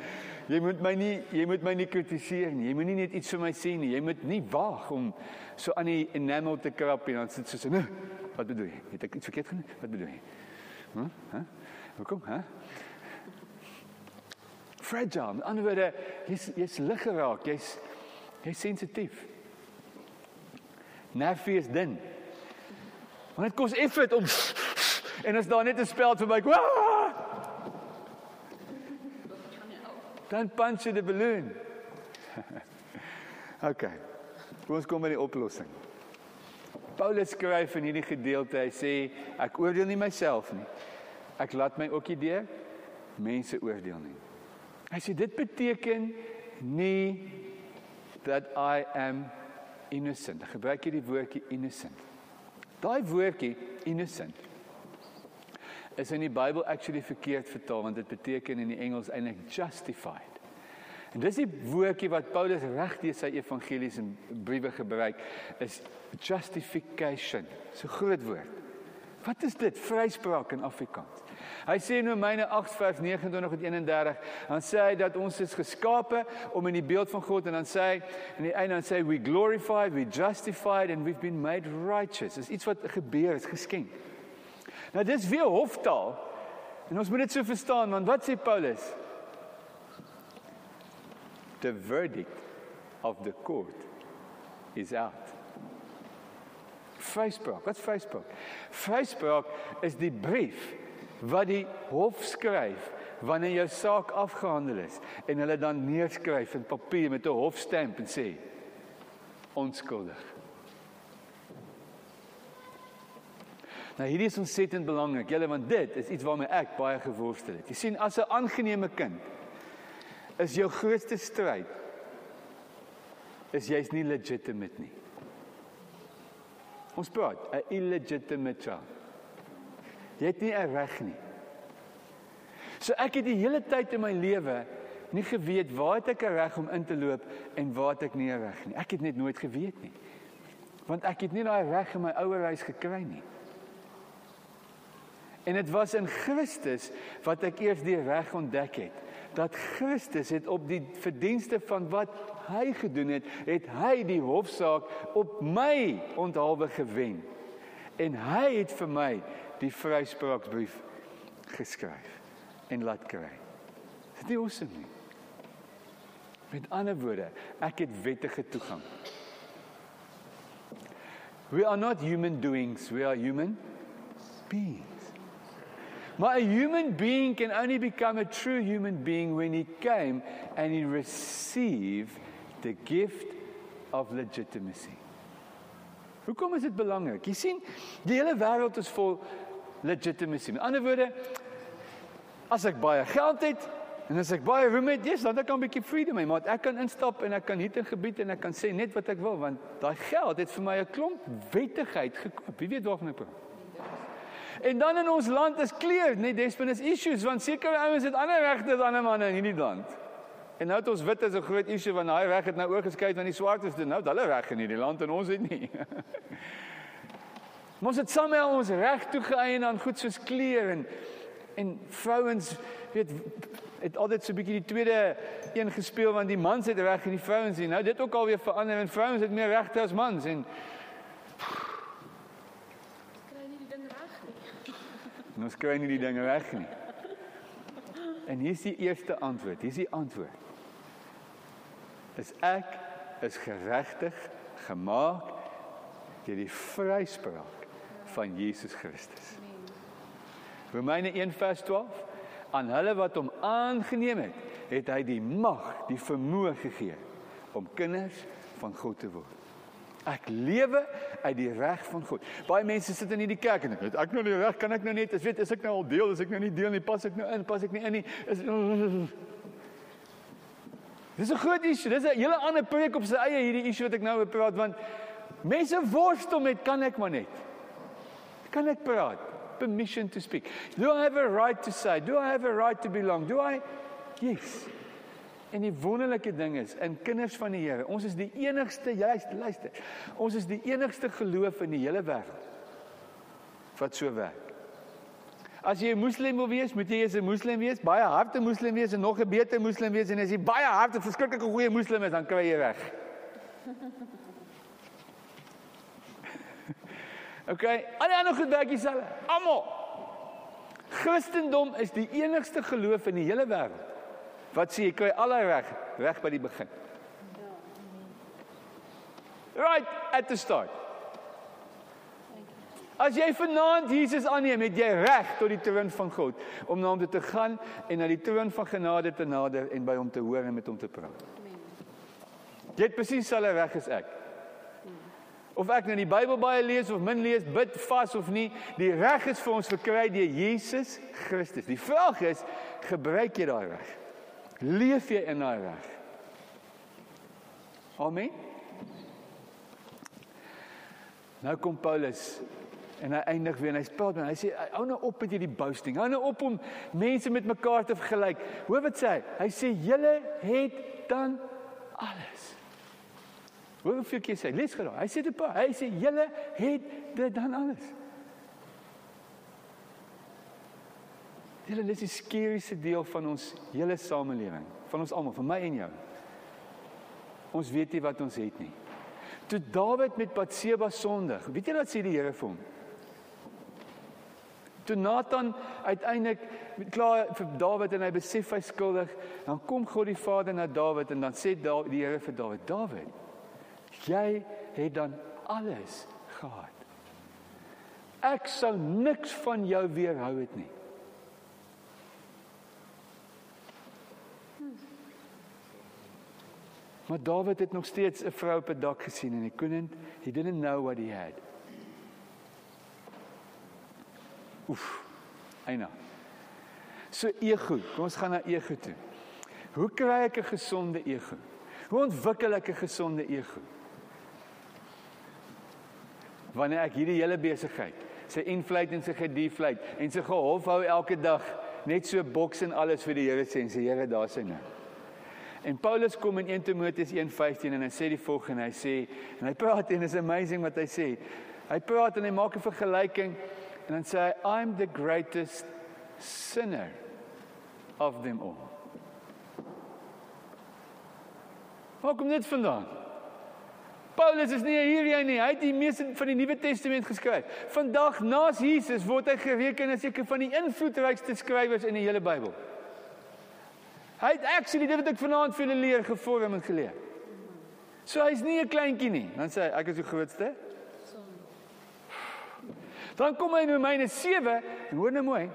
Jy moet my nie jy moet my nie kritiseer nie. Jy moenie net iets vir my sê nie. Jy moet nie waag om so aan die enamel te krap en dan sit so so. Nee, wat bedoel jy? Het ek iets verkeerd gedoen? Wat bedoel jy? Hæ? Hoekom, hè? Fragile. Met ander woorde, jy's jy's lig geraak. Jy's jy's sensitief. Nervie is dun. Want dit kos effort om en as daar net 'n speld verby kom. Dan punch jy die balloon. OK. Kom ons kom by die oplossing. Paulus skryf in hierdie gedeelte, hy sê ek oordeel nie myself nie. Ek laat my ook nie deur mense oordeel nie. Hy sê dit beteken nie that I am innocent. Ek gebruik hier die woordjie innocent. Daai woordjie innocent is in die Bybel actually verkeerd vertaal want dit beteken in die Engels eintlik justified. En dis die woordjie wat Paulus regdeur sy evangelies en briewe gebruik is justification. So groot woord. Wat is dit? Vryspraak in Afrikaans. Hy sê in Romeine 8 vers 29 tot 31, dan sê hy dat ons is geskape om in die beeld van God en dan sê hy in die einde dan sê we glorified, we justified and we've been made righteous. Dis iets wat gebeur is geskenk. Nou dis weer hoftaal. En ons moet dit so verstaan want wat sê Paulus? The verdict of the court is out. Vryspraak. Wat vryspraak? Vryspraak is die brief wat die hof skryf wanneer jou saak afgehandel is en hulle dan neerskryf in papier met 'n hofstamp en sê onskuldig. Nou hierdie is ontsettend belangrik, julle want dit is iets waarmee ek baie geworstel het. Jy sien as 'n aangename kind is jou grootste stryd is jy's nie legitimate nie. Ons praat 'n illegitimate child. Jy het nie 'n reg nie. So ek het die hele tyd in my lewe nie geweet waar het ek 'n reg om in te loop en waar het ek nie 'n reg nie. Ek het net nooit geweet nie. Want ek het nie daai reg in my ouer huis gekry nie. En dit was in Christus wat ek eers die reg ontdek het dat Christus het op die verdienste van wat hy gedoen het, het hy die hofsaak op my onthaalwe gewen. En hy het vir my die vryspraaksbrief geskryf en laat kry. Dit is awesome nie. Met ander woorde, ek het wettige toegang. We are not human doings, we are human beings. Maar a human being can only become a true human being when he came and he received the gift of legitimacy. Hoekom is dit belangrik? Jy sien, die hele wêreld is vol legitimacy. Met ander woorde, as ek baie geld het en as ek baie roem het, yes, dan kan ek 'n bietjie freedom hê, maar ek kan instap en ek kan hier in gebied en ek kan sê net wat ek wil want daai geld het vir my 'n klomp wettigheid gekoop. Wie weet waarvan ek praat? En dan in ons land is clear, net desponis issues want sekere ouens het ander regte as ander manne in hierdie land. En nou het ons wit is 'n groot issue want daai reg het nou oorgeskei van die swartes doen. Nou het hulle reg in hierdie land en ons het nie. Ons het somme ons reg toegeëien aan goed soos kleur en en vrouens weet het altyd so 'n bietjie die tweede een gespeel want die mans het reg en die vrouens nie. Nou dit ook al weer verander en vrouens het meer regte as mans en Kry nie die ding reg nie. En ons kry nie die dinge weg nie. En hier is die eerste antwoord. Hier is die antwoord. Is ek is geregtig gemaak deur die vryspraak van Jesus Christus. Romeine 1:12 aan hulle wat hom aangeneem het, het hy die mag, die vermoë gegee om kinders van God te word. Ek lewe uit die reg van God. Baie mense sit in hierdie kerk en ek weet ek nou nie reg kan ek nou net as weet is ek nou al deel is ek nou nie deel nie pas ek nou in pas ek nie in nie is Dis 'n groot issue. Dis 'n hele ander preek op sy eie hierdie issue wat ek nou oor praat want mense worstel met kan ek maar net. Kan ek praat? Permission to speak. Do I have a right to say? Do I have a right to belong? Do I Yes. En die wonderlike ding is, in kinders van die Here, ons is die enigste juist luister. Ons is die enigste geloof in die hele wêreld wat so werk. As jy 'n moslim wil wees, moet jy eers 'n moslim wees, baie harde moslim wees en nog 'n beter moslim wees en as jy baie harde, verskriklike goeie moslim is, dan kry jy weg. Okay, al die ander goed werk dieselfde. Almal. Christendom is die enigste geloof in die hele wêreld wat sê jy kry allei reg reg by die begin. Right at the start. As jy vanaand Jesus aanneem, het jy reg tot die troon van God om na hom te gaan en na die troon van genade te nader en by hom te hoor en met hom te praat. Jy het presies dieselfde reg as ek. Of ek nou die Bybel baie lees of min lees, bid vas of nie, die reg is vir ons verkry deur Jesus Christus. Die vraag is, gebruik jy daai reg? Leef jy in daai reg? Amen. Nou kom Paulus en hy eindig weer en hy praat met hy sê hou nou op met hierdie boasting. Hou nou op om mense met mekaar te vergelyk. Hoor wat sê hy? Hy sê julle het dan alles. Hoor hoeveel keer sê hy? Lees gou. Hy sê dit pa. Hy sê julle het dit dan alles. Julle is die skeriese deel van ons hele samelewing, van ons almal, van my en jou. Ons weet nie wat ons het nie. Toe Dawid met Batseba sondig, weet jy wat sê die Here vir hom? Toe Nathan uiteindelik klaar vir Dawid en hy besef hy skuldig, dan kom God die Vader na Dawid en dan sê die Here vir Dawid: "Dawid, jy het dan alles gehad. Ek sou niks van jou weerhou het nie." Maar Dawid het nog steeds 'n vrou op 'n dak gesien en hy couldn't he didn't know what he had. Oef. Eina. So ego. Kom ons gaan na ego toe. Hoe kry ek 'n gesonde ego? Hoe ontwikkel ek 'n gesonde ego? Wanneer ek hierdie hele besigheid, sy inflate en sy gedeflate en sy gehof hou elke dag net so boks en alles vir die Here sê en sê Here, daar's hy nou. En Paulus kom in 1 Timoteus 1:15 en hy sê die volgende, hy sê en hy praat en is amazing wat hy sê. Hy praat en hy maak 'n vergelyking en dan sê hy I'm the greatest sinner of them all. Waar kom dit vandaan? Paulus is nie hier jy nie. Hy het die meeste van die Nuwe Testament geskryf. Vandag naas Jesus word hy gereken as seker van die invloedrykste skrywers in die hele Bybel. Hy het actually dit wat ek vanaand vir julle leer gevorm en geleer. So hy's nie 'n kleintjie nie. Dan sê hy ek is die grootste Dan kom hy in Romeine 7 en hoor nou mooi.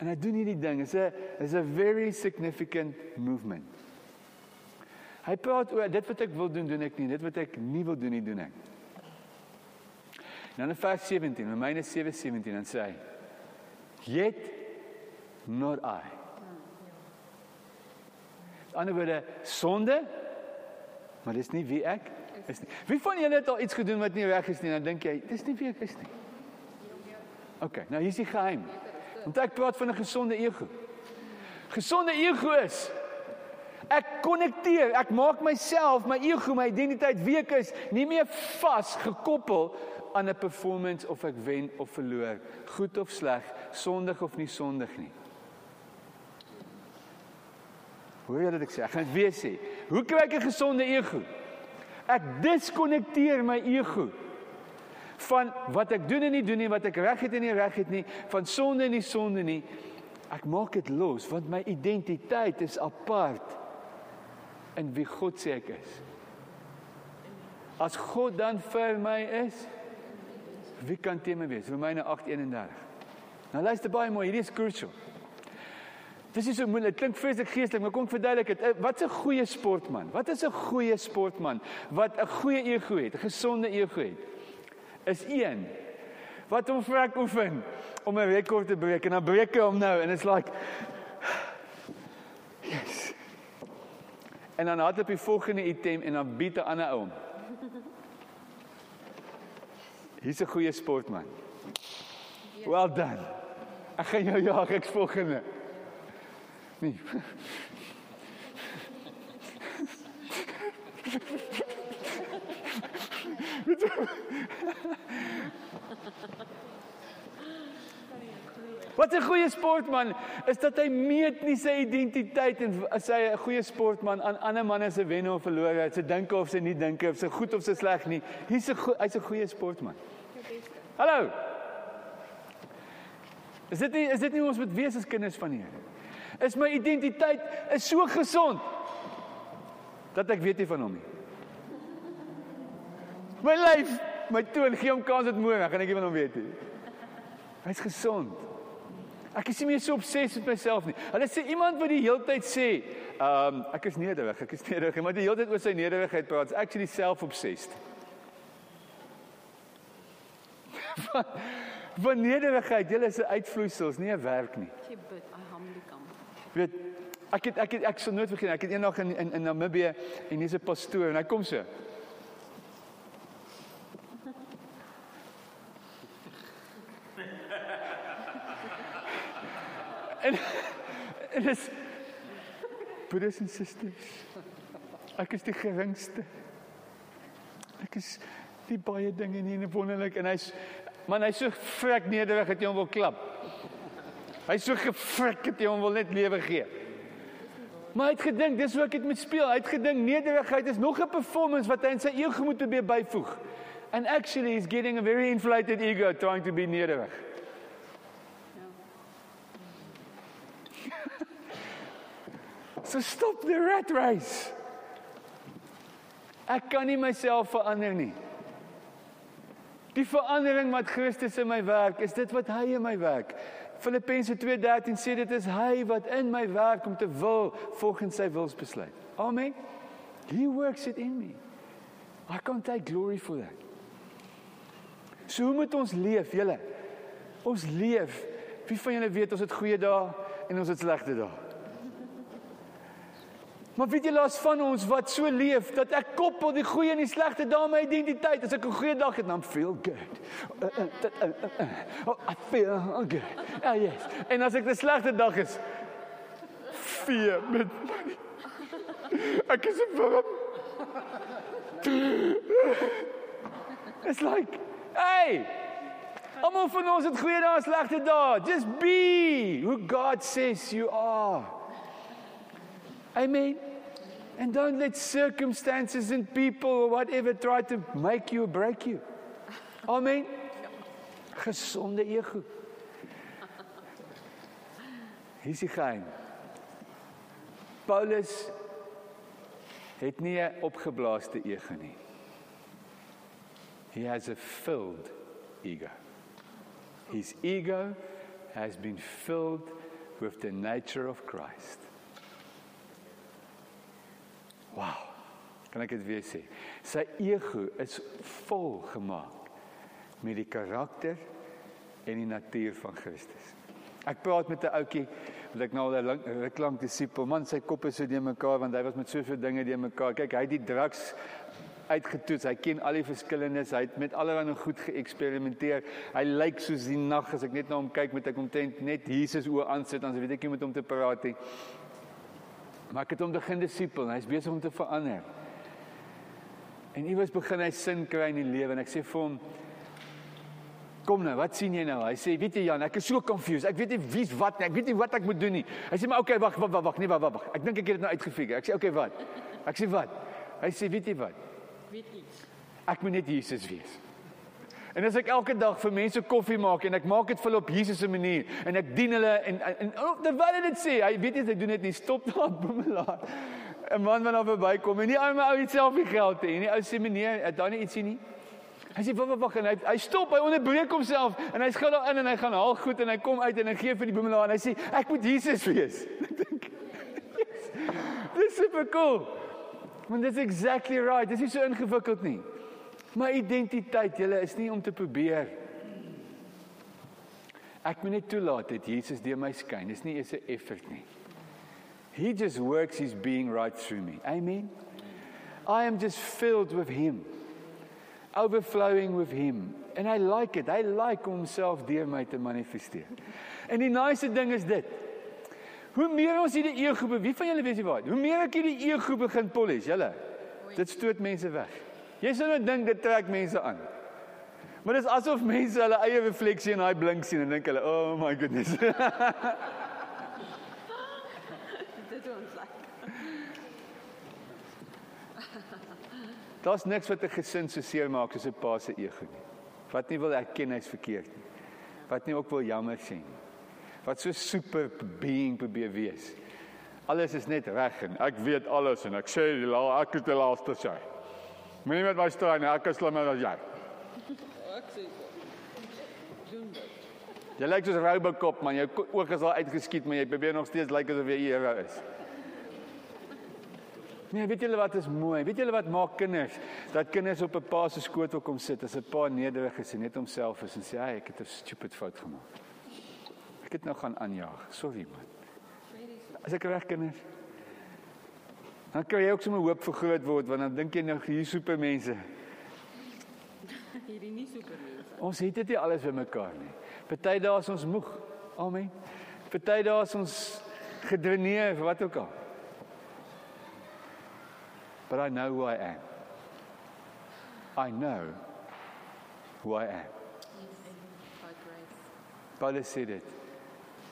En hy doen hierdie ding. It's a is a very significant movement. Hy praat oor dit wat ek wil doen, doen ek nie. Dit wat ek nie wil doen nie, doen ek. Dan in vers 17, Romeine 7:17 dan sê hy: Yet not I. Aan die ander woorde, sonde, maar dis nie wie ek is nie. Wie van julle het al iets gedoen wat nie reg is nie, dan dink jy, dis nie wie ek is nie. OK, nou hier is die geheim. Want ek praat van 'n gesonde ego. Gesonde ego is ek konnekteer, ek maak myself, my ego, my identiteit wie ek is, nie meer vas gekoppel aan 'n performance of ek wen of verloor, goed of sleg, sondig of nie sondig nie. Hoe wil ek sê? Ek gaan dit weer sê. Hoe kry ek 'n gesonde ego? Ek diskonnekteer my ego van wat ek doen en nie doen nie, wat ek reg het en nie reg het nie, van sonde en nie sonde nie. Ek maak dit los want my identiteit is apart in wie God sê ek is. As God dan vir my is, wie kan teen my wees? Romeine 8:31. Nou luister baie mooi, hierdie is crucial. Dis is so moeilik. Klink vreeslik geestelik, maar kom verduidelik dit. Eh, Wat's 'n goeie sportman? Wat is 'n goeie sportman wat 'n goeie ego het, 'n gesonde ego het? Is een wat hom vrek oefen om 'n rekord te breek en dan breek hy hom nou en it's like En dan hardloop die volgende item en dan bied 'n ander ou. Hier's 'n goeie sportman. Well done. Ek gaan jou jaag ek volgende. Nee. Wat 'n goeie sportman is dat hy meet nie sy identiteit en as hy 'n goeie sportman aan ander manne se wenne of verlore, sy dinke of sy nie dinke of sy goed of sy sleg nie. Hy's 'n hy's 'n goeie sportman. Hallo. Is dit nie is dit nie ons moet wees as kinders van die Here? Is my identiteit is so gesond dat ek weet nie van hom nie. My lyf, my toon gee hom kans dit môre, gaan ek nie van hom weet nie. Hy's gesond. Ek is nie meer so obsessief met myself nie. Hulle sê iemand wat die heeltyd sê, ehm um, ek is nederig, ek is nederig, maar die heeltyd oor sy nederigheid praat, is actually self-obsessed. Van nederigheid, julle is 'n uitvloeisel, is nie 'n werk nie. Jy bid, I humbly come. Weet, ek het ek het ek sal nooit vergeet, ek het eendag in in, in Namibië en hier's 'n pastoor en hy kom so. En en is broers en susters. Ek is die geringste. Ek is die baie dinge nie en wonderlik en hy's man hy's so vrek nederig dat jy hom wil klap. Hy's so gefrik dat jy hom wil net lewe gee. Maar hy het gedink dis hoe ek dit moet speel. Hy het gedink nederigheid is nog 'n performance wat hy in sy ego moet probeer byvoeg. And actually he's getting a very inflated ego trying to be nederig. So stop the rat race. Ek kan nie myself verander nie. Die verandering wat Christus in my werk, is dit wat hy in my werk. Filippense 2:13 sê dit is hy wat in my werk om te wil volgens sy wilsbesluit. Amen. He works it in me. I can't take glory for that. So hoe moet ons leef, julle? Ons leef. Wie van julle weet ons het goeie dae en ons het slegte dae? Maar weet julle as van ons wat so leef dat ek koppel die goeie en die slegte my identiteit. As ek 'n goeie dag het, dan feel good. Uh, uh, uh, uh, uh, oh, I feel good. Ah yes. En as ek 'n slegte dag is, fear met my. Ek is warm. It's like, hey, almal van ons het goeie dae en slegte dae. Just be who God says you are. Amen. And don't let circumstances and people or whatever try to make you or break you. Amen. Gesonde ego. Hier is die geheim. Paulus het nie 'n opgeblaaste ego nie. He has a filled ego. His ego has been filled with the nature of Christ. Wow. Kan ek dit weer sê? Sy ego is vol gemaak met die karakter en die natuur van Christus. Ek praat met 'n ouetjie wat ek nou al 'n 'n klank disipel. Man, sy kop is so deur mekaar want hy was met soveel dinge deur mekaar. Kyk, hy het die drugs uitgetoets. Hy ken al die verskillendes. Hy het met allerlei goed geëksperimenteer. Hy lyk soos die nag as ek net na hom kyk met ek omtrent net Jesus oë aansit dan weet ek nie met hom te praat nie. Maar ek het hom begin disipel. Hy's besig om te verander. En iewers begin hy sin kry in die lewe en ek sê vir hom Kom nou, wat sien jy nou? Hy sê, "Weet jy Jan, ek is so confused. Ek weet nie wie's wat nie. Ek weet nie wat ek moet doen nie." Hy sê, "Maar okay, wag, wag, wag, nee, wag, wag, wag. Ek dink ek het dit nou uitgefigure." Ek sê, "Okay, wat?" Ek sê, "Wat?" Hy sê, "Weet jy wat? Weet iets. Ek moet net Jesus wees." En as ek elke dag vir mense koffie maak en ek maak dit vol op Jesus se manier en ek dien hulle en en, en oh, terwyl hy dit sê, hy weet nie hy doen dit nie, stop daar boemelaar. 'n Man wat daar verbykom en nie ou my ou iets self die geld hê nie. Ou sê meneer, het daar nie ietsie nie? Hy sê wag wag en hy hy stop, hy onderbreek homself en hy skou daar in en hy gaan haal goed en hy kom uit en hy gee vir die boemelaar en hy sê ek moet Jesus wees. Ek dink yes, Dis super cool. Want dit is exactly right. Dit is nie so ingewikkeld nie. My identiteit, julle is nie om te probeer. Ek moet net toelaat dat Jesus deur my skyn. Dis nie eers 'n effort nie. He just works his being right through me. Amen. I am just filled with him. Overflowing with him. And I like it. I like homself deur my te manifesteer. En die nice ding is dit. Hoe meer ons hierdie ego, wie van julle weet jy wat? Hoe meer ek hierdie ego begin polish, julle. Dit stoot mense weg. Jy sou nou dink dit trek mense aan. Maar dit is asof mense hulle eie refleksie in daai blink sien en dink hulle, "Oh my goodness." Dit ons like. Daar's niks wat 'n gesin so seer maak soos 'n pa se ego nie. Wat nie wil erken hy's verkeerd nie. Wat nie ook wil jammer sê nie. Wat so super being probeer wees. Alles is net reg en ek weet alles en ek sê die la ek is die laaste sy. Moenie met my staan nie, ek is slimmer as jy. Ek sê doen dit. Jy lyk soos Robocop man, jou oog is al uitgeskiet, maar jy probeer nog steeds lyk asof jy hero is. Nee, weet julle wat is mooi? Weet julle wat maak kinders? Dat kinders op 'n pa se skoot wil kom sit as 'n pa nederig is en net homself is en sê, "Hey, ek het 'n stupid fout gemaak." Ek het nou gaan aanjaag. Sorry man. As ek reg kinders. Dan kry jy ook sommer hoop vir groot word want dan dink jy nou hier supermense. Hierdie nie super mense. Ons het dit nie alles by mekaar nie. Party dae is ons moeg. Amen. Party dae is ons gedreneer vir wat ook al. But I know who I am. I know who I am. By grace. Paulus sê dit.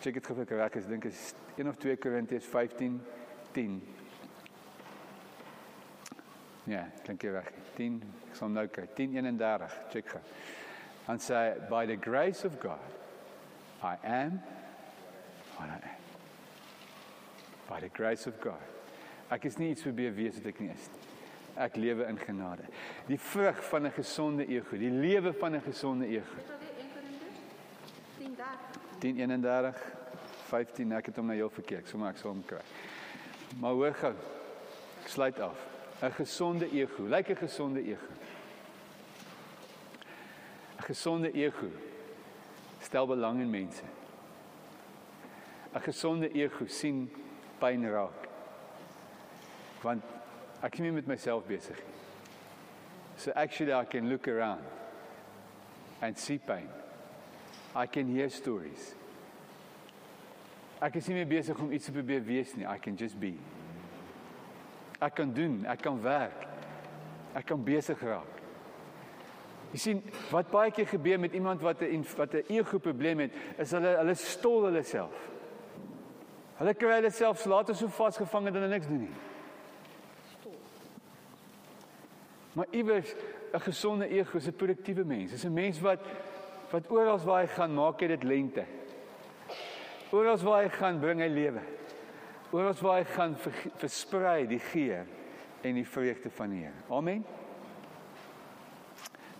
Check dit gou vir ek is dink is 1 of 2 Korintiërs 15 10. Ja, klink jy reg. 10, ek sal nou kyk. 10:31. Check gou. And say by the grace of God I am what I am. By the grace of God. Ek is nie iets probeer wees wat ek nie is nie. Ek lewe in genade. Die vrug van 'n gesonde ego, die lewe van 'n gesonde ego. Dit alweer 1 Korintiërs 10 daar. 10:31 15 ek het hom na jou verkeek, so maar ek sal hom kry. Maar hoor gou. Ek sluit af. 'n Gesonde ego, lyk 'n gesonde ego. 'n Gesonde ego stel belang in mense. 'n Gesonde ego sien pyn raak. Want ek is nie met myself besig nie. So actually I can look around and see pain. I can hear stories. Ek is nie meer besig om iets te probeer wees nie. I can just be. Ek kan doen, ek kan werk. Ek kan besig raak. Jy sien, wat baie keer gebeur met iemand wat 'n wat 'n ego probleem het, is hulle hulle stol hulle self. Hulle kry hulle self later so vasgevang dat hulle niks doen nie. Maar iewers 'n gesonde ego is 'n produktiewe mens. Is 'n mens wat wat oral waar hy gaan, maak hy dit lente. Oral waar hy gaan, bring hy lewe oor ons waar hy gaan versprei die geur en die vreugde van die Here. Amen.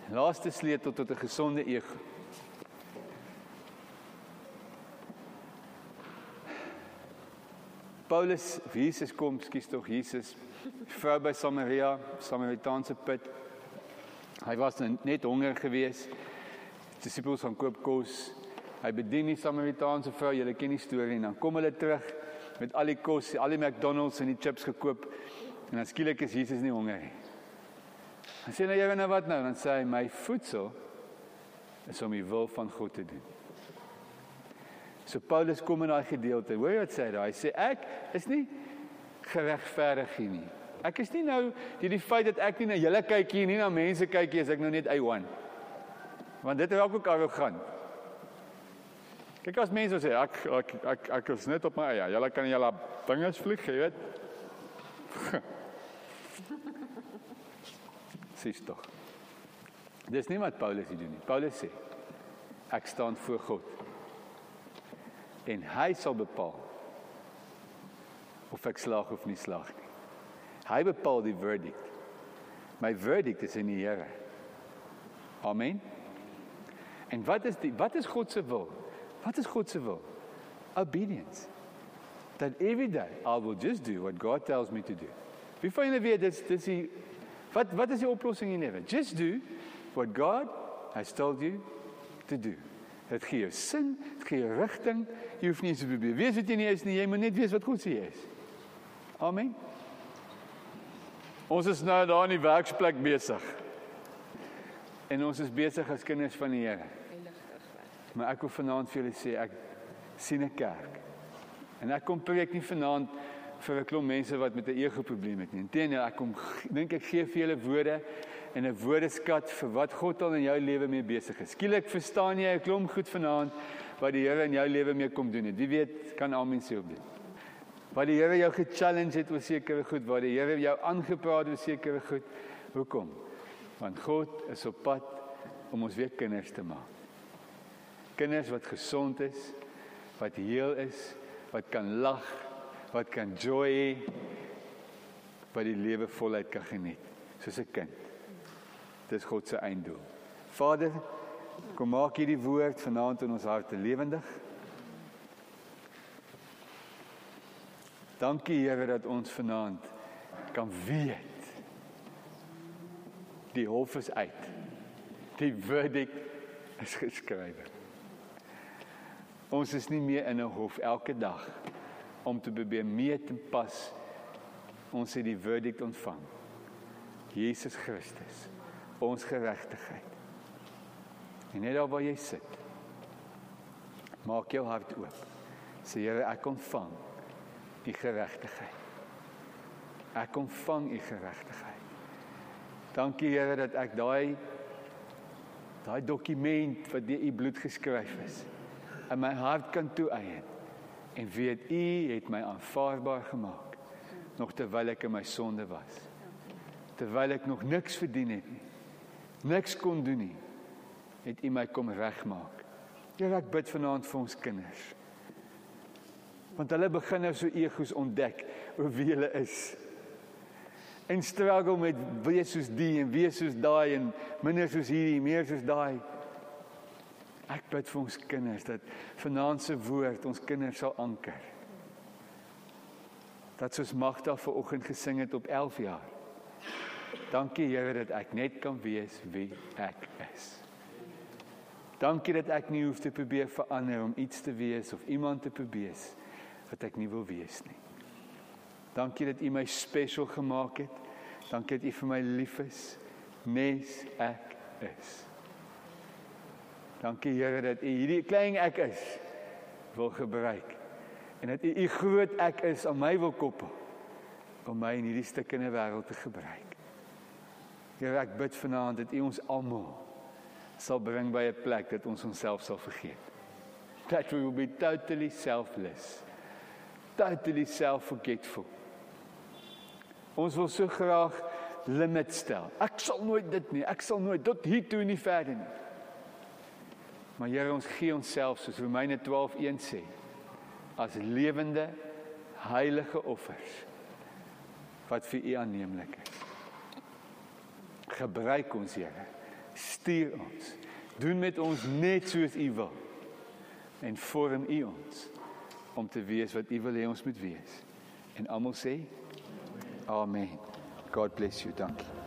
Laaste sleutel tot 'n gesonde ego. Paulus, Jesus kom, skus tog Jesus, vrou by Samaria, Samaritaanse put. Hy was net honger geweest. Disippels gaan koop kos. Hy bedien die Samaritaanse vrou, julle ken die storie en dan kom hulle terug met al die kos, al die McDonald's en die chips gekoop. En dan skielik is Jesus nie honger nie. Hy sê nou jy weet nou wat nou? Dan sê hy my voedsel is om die wil van God te doen. So Paulus kom in daai gedeelte. Hoor jy wat sê hy? Hy sê ek is nie geregverdig hier nie. Ek is nie nou die die feit dat ek nie na julle kyk hier nie, na mense kyk hier, as ek nou net A1. Want dit raak ook arrogant. Kyk as mense sê ek ek ek ek is net op my eie. Julle kan julle vingers vlieg, jy weet. Sis tog. Dis nie wat Paulus hier doen nie. Paulus sê ek staan voor God. En hy sal bepaal of ek slaag of nie slaag nie. Hy bepaal die verdict. My verdict is in die Here. Amen. En wat is die wat is God se wil? Wat is God se wil? Obedience. That every day I will just do what God tells me to do. Wie van julle weet dis dis die wat wat is die oplossing in lewe? Just do what God has told you to do. Dit gee jou sin, dit gee jou rigting. Jy hoef nie eens te probeer. Weet wat jy nie is nie, jy moet net weet wat God sê jy is. Amen. Ons is nou daar in die werksplek besig. En ons is besig as kinders van die Here. Maar ek wil vanaand vir julle sê ek sien 'n kerk. En ek kom preek nie vanaand vir 'n klomp mense wat met 'n ego probleem het nie. Inteendeel, ek kom dink ek gee vir julle woorde en 'n woordeskat vir wat God al in jou lewe mee besig is. Skielik verstaan jy 'n klomp goed vanaand wat die Here in jou lewe mee kom doen het. Wie weet, kan amen sê op dit. Wat die Here jou ge-challenge het oor sekere goed, waar die Here jou aangepraat het oor sekere goed. Hoekom? Want God is op pad om ons weer kinders te maak. Kinders wat gesond is, wat heel is, wat kan lag, wat kan joy hê, wat die lewe voluit kan geniet, soos 'n kind. Dis God se einddoel. Vader, kom maak hierdie woord vanaand in ons harte lewendig. Dankie Here dat ons vanaand kan weet die hof is uit. Die verdict is geskrywe. Ons is nie meer in 'n hof elke dag om te probeer mee te pas. Ons het die verdict ontvang. Jesus Christus, ons geregtigheid. En net daar waar jy sit, maak jou hart oop. Sê Here, ek ontvang u geregtigheid. Ek ontvang u geregtigheid. Dankie Here dat ek daai daai dokument wat deur u bloed geskryf is in my hart kan toeëien en weet u het my aanvaarbaar gemaak nog terwyl ek in my sonde was. Terwyl ek nog niks verdien het nie. Niks kon doen nie. Het u my kom regmaak. Here ek bid vanaand vir ons kinders. Want hulle begin nou so egos ontdek oor wie hulle is en struggle met wees soos die en wees soos daai en minder soos hierdie, meer soos daai. Ek bid vir ons kinders dat vanaand se woord ons kinders sal anker. Dat soos Magda ver oggend gesing het op 11 jaar. Dankie Here dat ek net kan wees wie ek is. Dankie dat ek nie hoef te probeer verander om iets te wees of iemand te probeer wat ek nie wil wees nie. Dankie dat U my special gemaak het. Dankie dat U vir my lief is, nes ek is. Dankie Here dat U hierdie klein ek is wil gebruik en dat U U groot ek is aan my wil koppel om my in hierdie stukkende wêreld te gebruik. Here ek bid vanaand dat U ons almal sal bring by 'n plek dat ons onsself sal vergeet. That we will be totally selfless. Totally self-forgetful. Ons wil so graag limit stel. Ek sal nooit dit nie. Ek sal nooit tot hier toe nie verder nie. Maar Here, ons gee onsself soos Romeine 12:1 sê, as lewende heilige offers wat vir U aanneemlik is. Gebruik ons, Here. Stuur ons. Doen met ons net soos U wil. En vorm U ons om te wees wat U wil hê ons moet wees. En almal sê Amen. God bless you. Dankie.